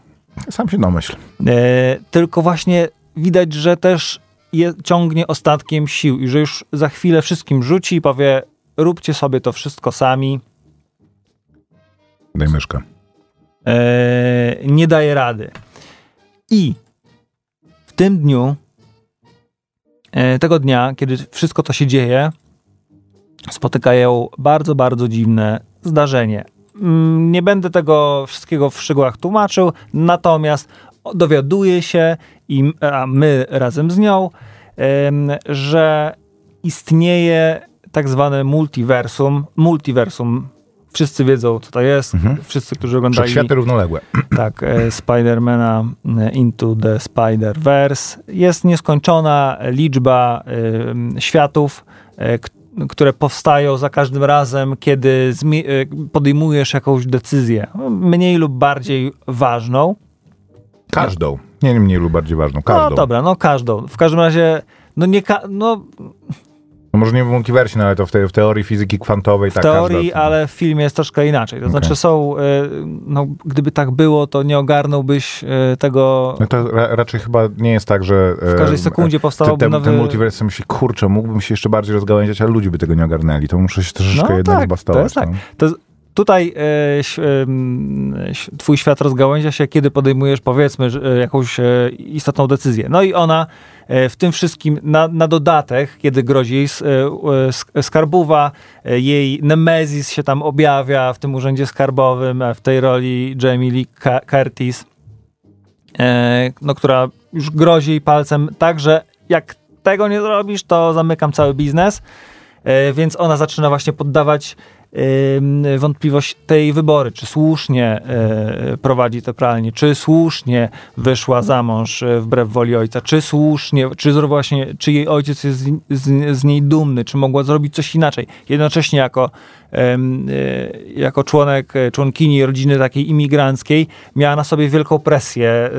Sam się domyśl. E, tylko właśnie widać, że też je, ciągnie ostatkiem sił i że już za chwilę wszystkim rzuci i powie róbcie sobie to wszystko sami. Daj myszkę. E, nie daje rady. I tym dniu, e, tego dnia, kiedy wszystko to się dzieje, spotykają bardzo, bardzo dziwne zdarzenie. Mm, Nie będę tego wszystkiego w szczegółach tłumaczył, natomiast dowiaduje się, i, a my razem z nią, że istnieje tak zwane multiversum. Multiversum. Wszyscy wiedzą, co to jest. Wszyscy, którzy oglądali Wszechświaty równoległe. tak, e, Spidermana e, Into the Spider-Verse. Jest nieskończona liczba e, światów, e, które powstają za każdym razem, kiedy podejmujesz jakąś decyzję, mniej lub bardziej ważną. Każdą. Nie mniej lub bardziej ważną. Każdą. No dobra, no każdą. W każdym razie, no nie, ka- No może nie w multiversie, no ale to w, te, w teorii fizyki kwantowej w tak teorii, każda, ale w filmie jest troszkę inaczej. To Okej. znaczy są, e, no gdyby tak było, to nie ogarnąłbyś e, tego No to ra, raczej chyba nie jest tak, że... w każdej sekundzie powstałby ten, nowy... ten multiverse sobie myśli, kurczę, mógłbym się jeszcze bardziej rozgałęziać, ale ludzie by tego nie ogarnęli. To muszę się troszeczkę jednak tak, zbastować. to jest tak. no. To tutaj e, ś- twój świat rozgałęzia się, kiedy podejmujesz, powiedzmy, e, jakąś e, istotną decyzję. No i ona e, w tym wszystkim, na, na dodatek, kiedy grozi jej e, e, skarbowa, e, jej Nemezis się tam objawia w tym urzędzie skarbowym, e, w tej roli Jamie Lee Curtis, e, no, która już grozi jej palcem tak, że jak tego nie zrobisz, to zamykam cały biznes. E, Więc ona zaczyna właśnie poddawać wątpliwość tej wybory, czy słusznie e, prowadzi tę pralnię, czy słusznie wyszła za mąż e, wbrew woli ojca, czy słusznie, czy właśnie, czy jej ojciec jest z, z, z niej dumny, czy mogła zrobić coś inaczej. Jednocześnie jako, e, jako członek, członkini rodziny takiej imigranckiej miała na sobie wielką presję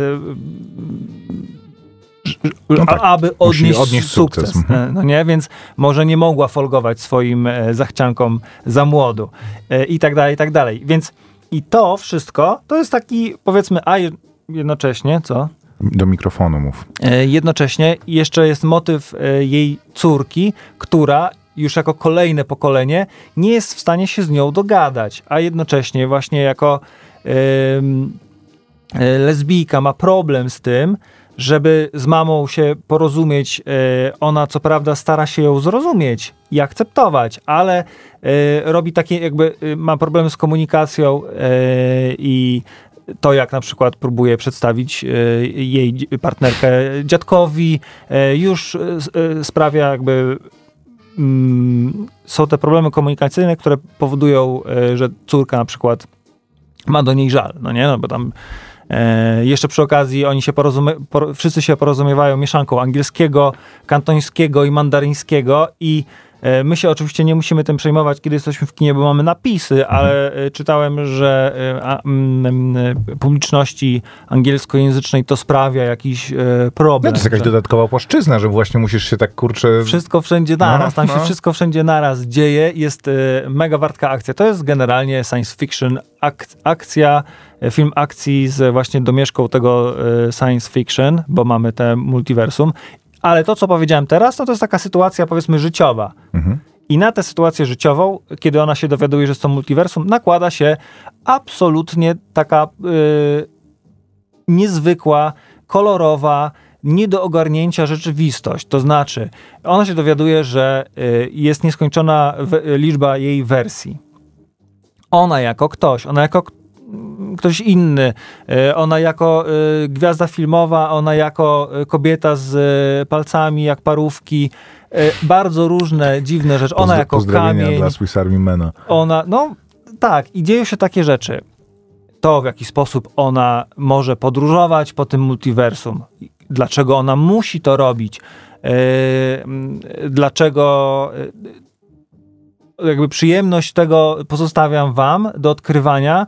No tak, aby odnieść, odnieść sukces. sukces, mhm. e, No nie, więc może nie mogła folgować swoim e, zachciankom za młodu e, i tak dalej, i tak dalej. Więc i to wszystko to jest taki, powiedzmy, a je- jednocześnie, co? Do mikrofonu mów. Jednocześnie jeszcze jest motyw jej córki, która już jako kolejne pokolenie nie jest w stanie się z nią dogadać, a jednocześnie właśnie jako e, lesbijka ma problem z tym, żeby z mamą się porozumieć. E, Ona co prawda stara się ją zrozumieć i akceptować, ale e, robi takie jakby, e, ma problem z komunikacją i to, jak na przykład próbuje przedstawić jej partnerkę dziadkowi, już sprawia jakby mm, są te problemy komunikacyjne, które powodują, że córka na przykład ma do niej żal, no nie, no bo tam e, jeszcze przy okazji oni się porozumie, por, wszyscy się porozumiewają mieszanką angielskiego, kantońskiego i mandaryńskiego i e, My się oczywiście nie musimy tym przejmować, kiedy jesteśmy w kinie, bo mamy napisy, ale e, czytałem, że a, publiczności angielskojęzycznej to sprawia jakiś e, No, problem. to jest jakaś że- dodatkowa płaszczyzna, że właśnie musisz się tak kurczę... wszystko wszędzie naraz, tam się no. wszystko wszędzie naraz dzieje, jest mega wartka akcja. To jest generalnie science fiction, ak akcja, film akcji z właśnie domieszką tego e, science fiction, bo mamy te multiversum. Ale to, co powiedziałem teraz, no to jest taka sytuacja powiedzmy życiowa. Mhm. I na tę sytuację życiową, kiedy ona się dowiaduje, że jest to multiversum, nakłada się absolutnie taka y, niezwykła, kolorowa, nie do ogarnięcia rzeczywistość. To znaczy, ona się dowiaduje, że y, jest nieskończona liczba jej wersji. Ona jako ktoś, ona jako ktoś inny, y, ona jako y, gwiazda filmowa, ona jako y, kobieta z palcami jak parówki, bardzo różne, dziwne rzeczy. Ona jako kamień, dla Swiss Army Mana. ona, no tak, i dzieją się takie rzeczy. To, w jaki sposób ona może podróżować po tym multiversum, dlaczego ona musi to robić, dlaczego jakby przyjemność tego pozostawiam wam do odkrywania.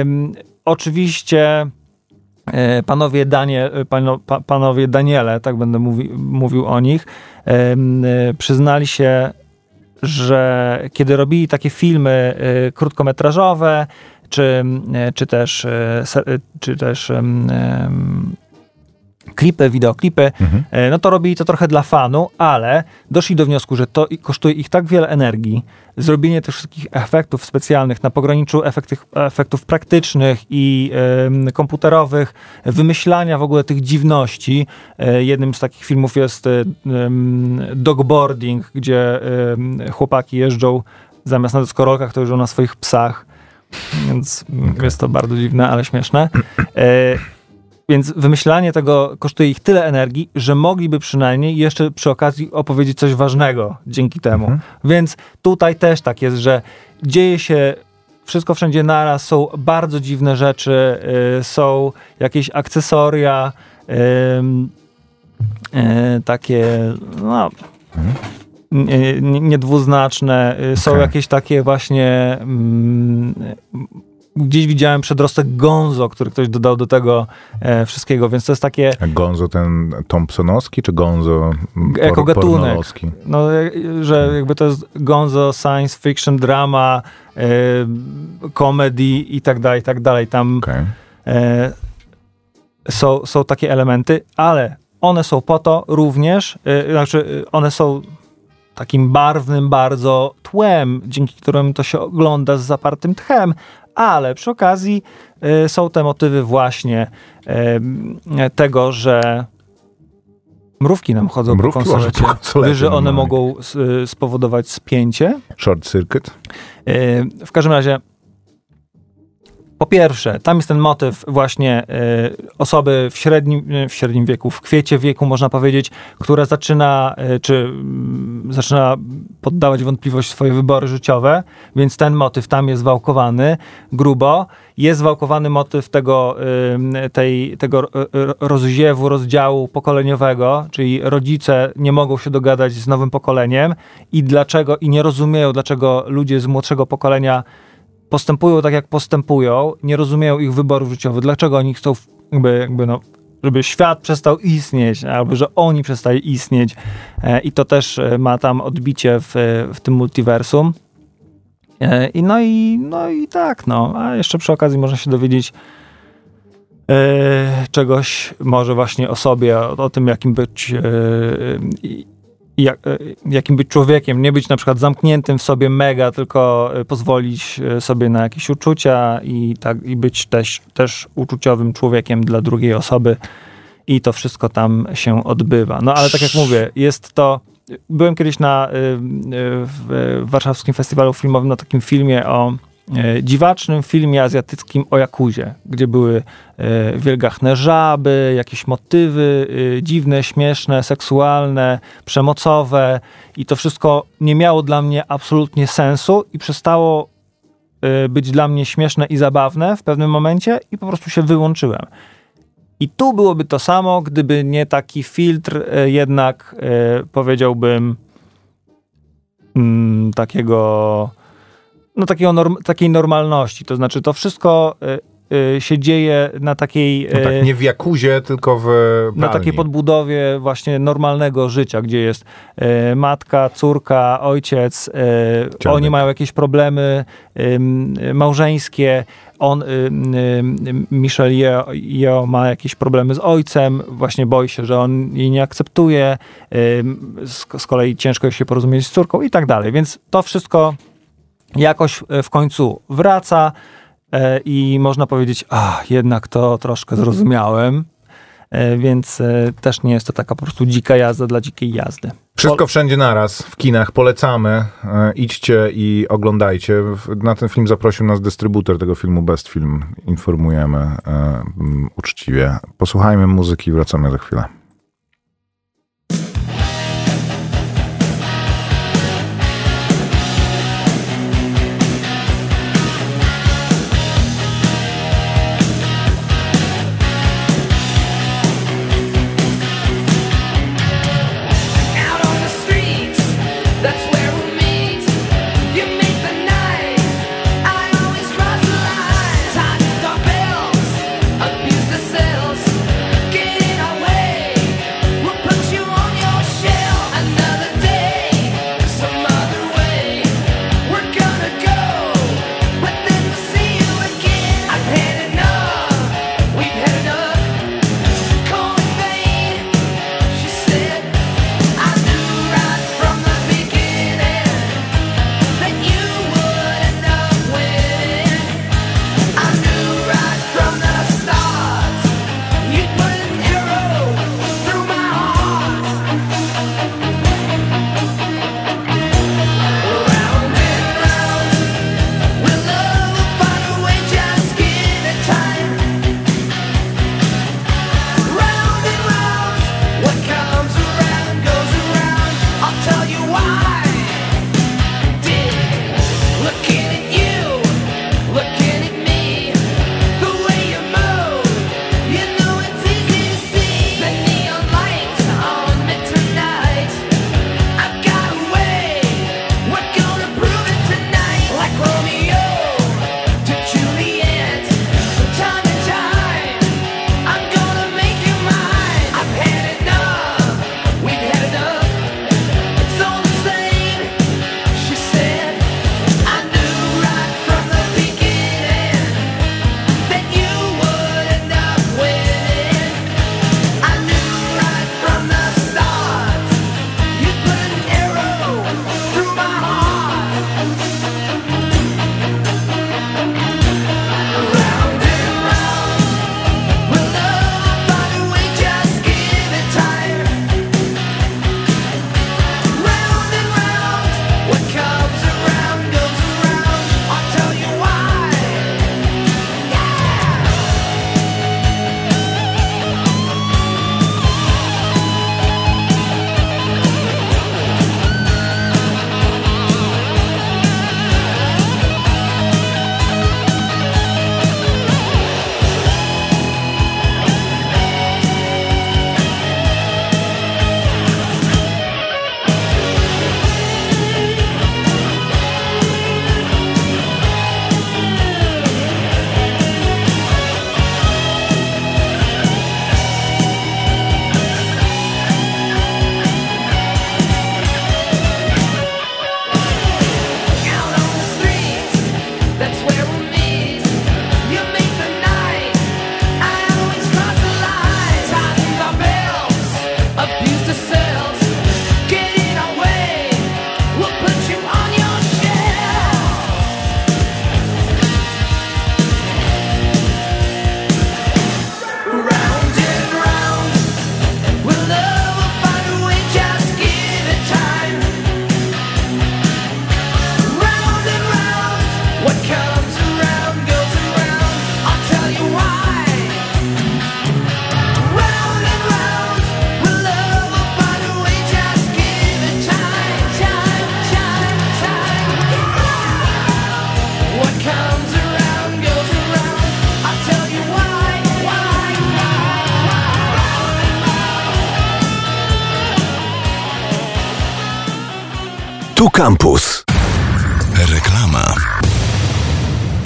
Ym, oczywiście e, panowie, Danie, pano, pa, panowie Daniele, tak będę mówi, mówił o nich, em, e, przyznali się, że kiedy robili takie filmy e, krótkometrażowe, czy, e, czy też, e, e, czy też klipy, wideoklipy, Mhm. e, no to robili to trochę dla fanu, ale doszli do wniosku, że to kosztuje ich tak wiele energii, zrobienie tych wszystkich efektów specjalnych na pograniczu efektych, efektów praktycznych i em, komputerowych, wymyślania w ogóle tych dziwności. E, jednym z takich filmów jest e, em, dogboarding, gdzie chłopaki jeżdżą zamiast na deskorolkach, to jeżdżą na swoich psach. Więc mm, jest to bardzo dziwne, ale śmieszne. Więc wymyślanie tego kosztuje ich tyle energii, że mogliby przynajmniej jeszcze przy okazji opowiedzieć coś ważnego dzięki temu. Mhm. Więc tutaj też tak jest, że dzieje się wszystko wszędzie naraz, są bardzo dziwne rzeczy, y, są jakieś akcesoria, ym, y, takie, no, nie- niedwuznaczne. Y, Są Okej. jakieś takie właśnie. Gdzieś widziałem przedrostek Gonzo, który ktoś dodał do tego e, wszystkiego, więc to jest takie. A Gonzo ten Thompsonowski, czy Gonzo Jako gatunek. No, e, że jakby to jest gonzo, science fiction, drama, e, comedy i tak dalej, i tak dalej. Tam Okej. e, są, są takie elementy, ale one są po to również, e, znaczy e, one są takim barwnym bardzo tłem, dzięki któremu to się ogląda z zapartym tchem, ale przy okazji e, są te motywy właśnie e, tego, że mrówki nam chodzą Mrówki po konsolecie, po konsolecie Wiesz, że one normalnie. mogą s- spowodować spięcie. Short Circuit? W każdym razie, po pierwsze, tam jest ten motyw właśnie yy, osoby w średnim, yy, w średnim wieku, w kwiecie wieku, można powiedzieć, która zaczyna, yy, czy mm, zaczyna poddawać wątpliwość swoje wybory życiowe, więc ten motyw tam jest wałkowany grubo. Jest wałkowany motyw tego, tej, tego ro- ro- rozziewu, rozdziału pokoleniowego, czyli rodzice nie mogą się dogadać z nowym pokoleniem i dlaczego, i nie rozumieją, dlaczego ludzie z młodszego pokolenia postępują tak, jak postępują, nie rozumieją ich wyborów życiowych, dlaczego oni chcą jakby, jakby no, żeby świat przestał istnieć, albo że oni przestali istnieć. E, I to też e, ma tam odbicie w, w tym multiversum. E, I no i, no i tak, no. A jeszcze przy okazji można się dowiedzieć e, czegoś może właśnie o sobie, o, o tym, jakim być e, jak, e, jakim być człowiekiem, nie być na przykład zamkniętym w sobie mega, tylko e, pozwolić e, sobie na jakieś uczucia i, tak, i być też, też uczuciowym człowiekiem dla drugiej osoby i to wszystko tam się odbywa. No ale tak jak mówię, jest to... Byłem kiedyś na w warszawskim festiwalu filmowym na takim filmie o dziwacznym filmie azjatyckim o Jakuzie, gdzie były e, wielgachne żaby, jakieś motywy e, dziwne, śmieszne, seksualne, przemocowe i to wszystko nie miało dla mnie absolutnie sensu i przestało być dla mnie śmieszne i zabawne w pewnym momencie i po prostu się wyłączyłem. I tu byłoby to samo, gdyby nie taki filtr, jednak powiedziałbym mm, takiego no, takiego norm, takiej normalności. To znaczy, to wszystko y, y, się dzieje na takiej... No tak, y, nie w jakuzie, tylko w pralni. Na takiej podbudowie właśnie normalnego życia, gdzie jest matka, córka, ojciec, y, oni mają jakieś problemy małżeńskie, on, Michel Yeo ma jakieś problemy z ojcem, właśnie boi się, że on jej nie akceptuje, z, z kolei ciężko się porozumieć z córką i tak dalej. Więc to wszystko jakoś e, w końcu wraca e, i można powiedzieć, a jednak to troszkę zrozumiałem, e, więc też nie jest to taka po prostu dzika jazda dla dzikiej jazdy. Wszystko wszędzie naraz, w kinach, polecamy, idźcie i oglądajcie. Na ten film zaprosił nas dystrybutor tego filmu Best Film, informujemy uczciwie. Posłuchajmy muzyki i wracamy za chwilę.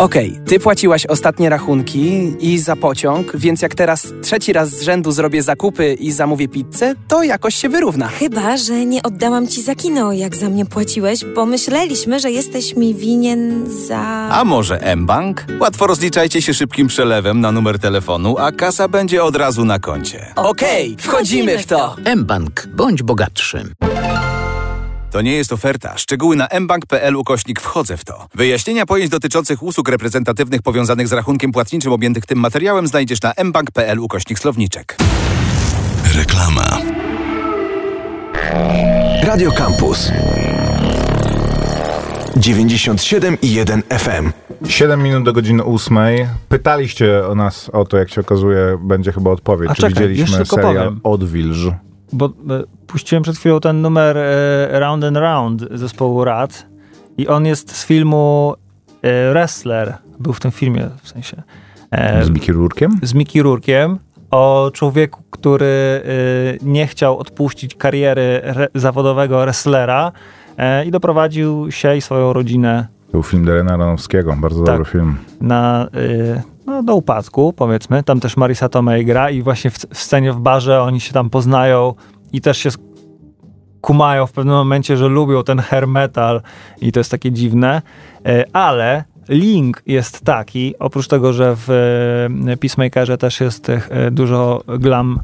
Okej, ty płaciłaś ostatnie rachunki i za pociąg, więc jak teraz trzeci raz z rzędu zrobię zakupy i zamówię pizzę, to jakoś się wyrówna. Chyba, że nie oddałam ci za kino, jak za mnie płaciłeś, bo myśleliśmy, że jesteś mi winien za... A może mBank? Łatwo rozliczajcie się szybkim przelewem na numer telefonu, a kasa będzie od razu na koncie. Okej, wchodzimy w to. mBank. Bądź bogatszym. To nie jest oferta. Szczegóły na mbank.pl ukośnik wchodzę w to. Wyjaśnienia pojęć dotyczących usług reprezentatywnych powiązanych z rachunkiem płatniczym objętych tym materiałem znajdziesz na mbank.pl ukośnik słowniczek. Reklama. Radio Campus. 97,1 FM. 7 minut do godziny 8. Pytaliście o nas o to, jak się okazuje, będzie chyba odpowiedź. A czy czekaj, widzieliśmy serial powiem. Odwilż? Bo e, puściłem przed chwilą ten numer e, Round and Round zespołu Rad i on jest z filmu e, Wrestler. Był w tym filmie, w sensie. Z Mickey Rourkiem? z Mickey Rourkiem o człowieku, który nie chciał odpuścić kariery re, zawodowego wrestlera i doprowadził się i swoją rodzinę był film Darena Aronowskiego, bardzo Tak. dobry film. na, no, do upadku, powiedzmy. Tam też Marisa Tomei gra i właśnie w, w scenie w barze oni się tam poznają i też się kumają w pewnym momencie, że lubią ten hair metal i to jest takie dziwne, E, ale link jest taki, oprócz tego, że w e, Peacemakerze też jest e, dużo glam,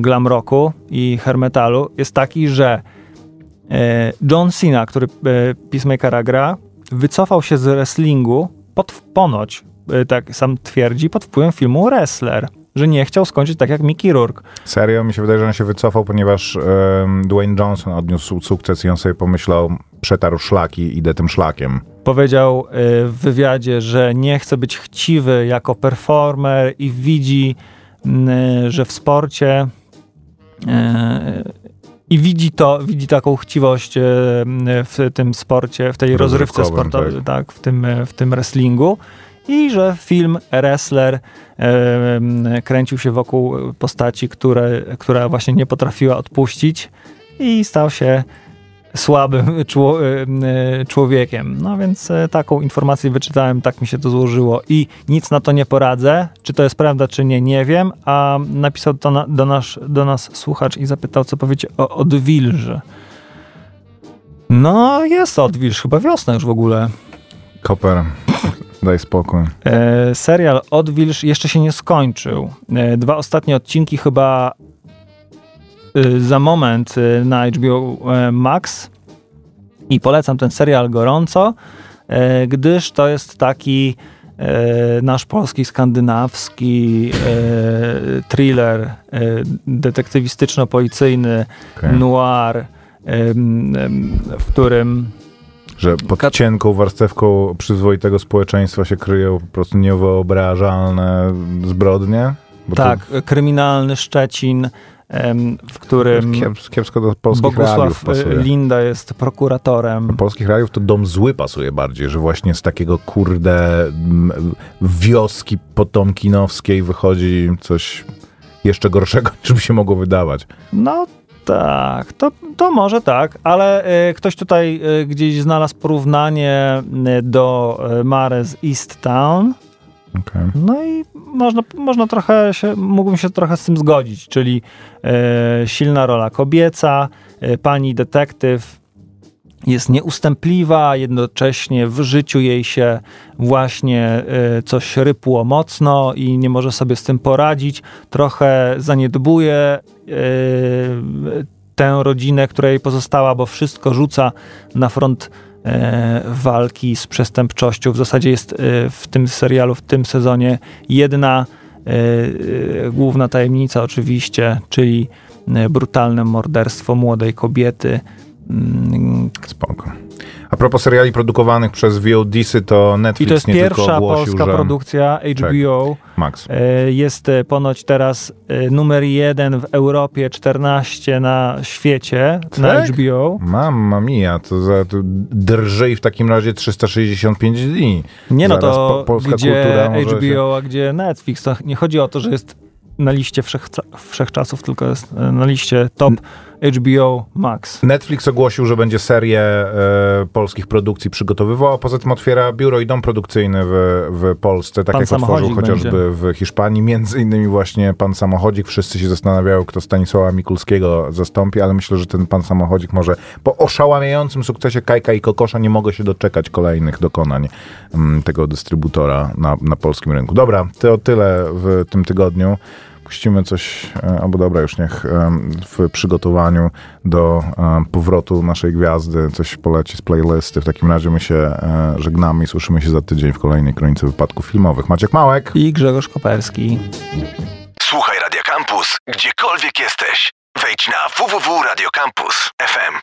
glam rocku i hair metalu, jest taki, że John Cena, który Peacemakera gra, wycofał się z wrestlingu pod, ponoć, tak sam twierdzi, pod wpływem filmu Wrestler, że nie chciał skończyć tak jak Mickey Rourke. Serio, mi się wydaje, że on się wycofał, ponieważ em, Dwayne Johnson odniósł sukces i on sobie pomyślał, przetarł szlaki, idę tym szlakiem. Powiedział e, w wywiadzie, że nie chce być chciwy jako performer i widzi, m, e, że w sporcie e, i widzi to, widzi taką chciwość m, w tym sporcie, w tej rozrywce Rozrywkowym, sportowej, tak. tak. w, tym, e, w tym wrestlingu i że film Wrestler kręcił się wokół postaci, które, która właśnie nie potrafiła odpuścić i stał się słabym czło, człowiekiem. No więc e, taką informację wyczytałem, tak mi się to złożyło i nic na to nie poradzę. Czy to jest prawda, czy nie, nie wiem. A napisał to na, do, nas, do nas słuchacz i zapytał, co powiecie o odwilży. No, jest odwilż, chyba wiosna już w ogóle. Koper, daj spokój. E, serial Odwilż jeszcze się nie skończył. E, dwa ostatnie odcinki chyba e, za moment e, na HBO e, Max i polecam ten serial gorąco, e, gdyż to jest taki nasz polski, skandynawski thriller detektywistyczno-policyjny, Okej. noir, w którym Że pod Kat- cienką warstewką przyzwoitego społeczeństwa się kryją po prostu niewyobrażalne zbrodnie? Bo to tak, kryminalny Szczecin, w którym Kiep, kiepsko do polskich Bogusław y, Linda jest prokuratorem. Do polskich realiów to dom zły pasuje bardziej, że właśnie z takiego kurde wioski potomkinowskiej wychodzi coś jeszcze gorszego, niż by się mogło wydawać. No tak, to, to może tak, ale y, ktoś tutaj y, gdzieś znalazł porównanie y, do y, Mare z East Town. Okej. No i można, można trochę się, mógłbym się trochę z tym zgodzić, czyli e, silna rola kobieca, e, pani detektyw jest nieustępliwa, jednocześnie w życiu jej się właśnie e, coś rypło mocno i nie może sobie z tym poradzić. Trochę zaniedbuje e, tę rodzinę, która jej pozostała, bo wszystko rzuca na front e, walki z przestępczością. W zasadzie jest w tym serialu, w tym sezonie jedna główna tajemnica oczywiście, czyli brutalne morderstwo młodej kobiety. Mm, Spoko. A propos seriali produkowanych przez VOD-sy, to Netflix I to jest nie pierwsza tylko ogłosił, polska produkcja HBO. Max. E, Jest e, ponoć teraz e, numer jeden w Europie, 14 na świecie na Tak? HBO. Mamma mia, to, za, to drżyj w takim razie 365 dni. Nie no Zaraz to po- polska gdzie HBO, a gdzie Netflix. To nie chodzi o to, że jest na liście wszechca- wszechczasów, tylko jest na liście top HBO Max. Netflix ogłosił, że będzie serię e, polskich produkcji przygotowywał, a poza tym otwiera biuro i dom produkcyjny w, w Polsce, tak Pan jak otworzył chociażby w Hiszpanii. Między innymi właśnie pan Samochodzik. Wszyscy się zastanawiają, kto Stanisława Mikulskiego zastąpi, ale myślę, że ten pan Samochodzik może po oszałamiającym sukcesie Kajka i Kokosza nie mogę się doczekać kolejnych dokonań mm, tego dystrybutora na, na polskim rynku. Dobra, to tyle w tym tygodniu. Puścimy coś, e, albo dobra, już niech em, w przygotowaniu do em, powrotu naszej gwiazdy coś poleci z playlisty. W takim razie my się e, żegnamy i słyszymy się za tydzień w kolejnej kronice wypadków filmowych. Maciek Małek. I Grzegorz Koperski. Słuchaj Radio Campus, gdziekolwiek jesteś. Wejdź na www.radiocampus.fm.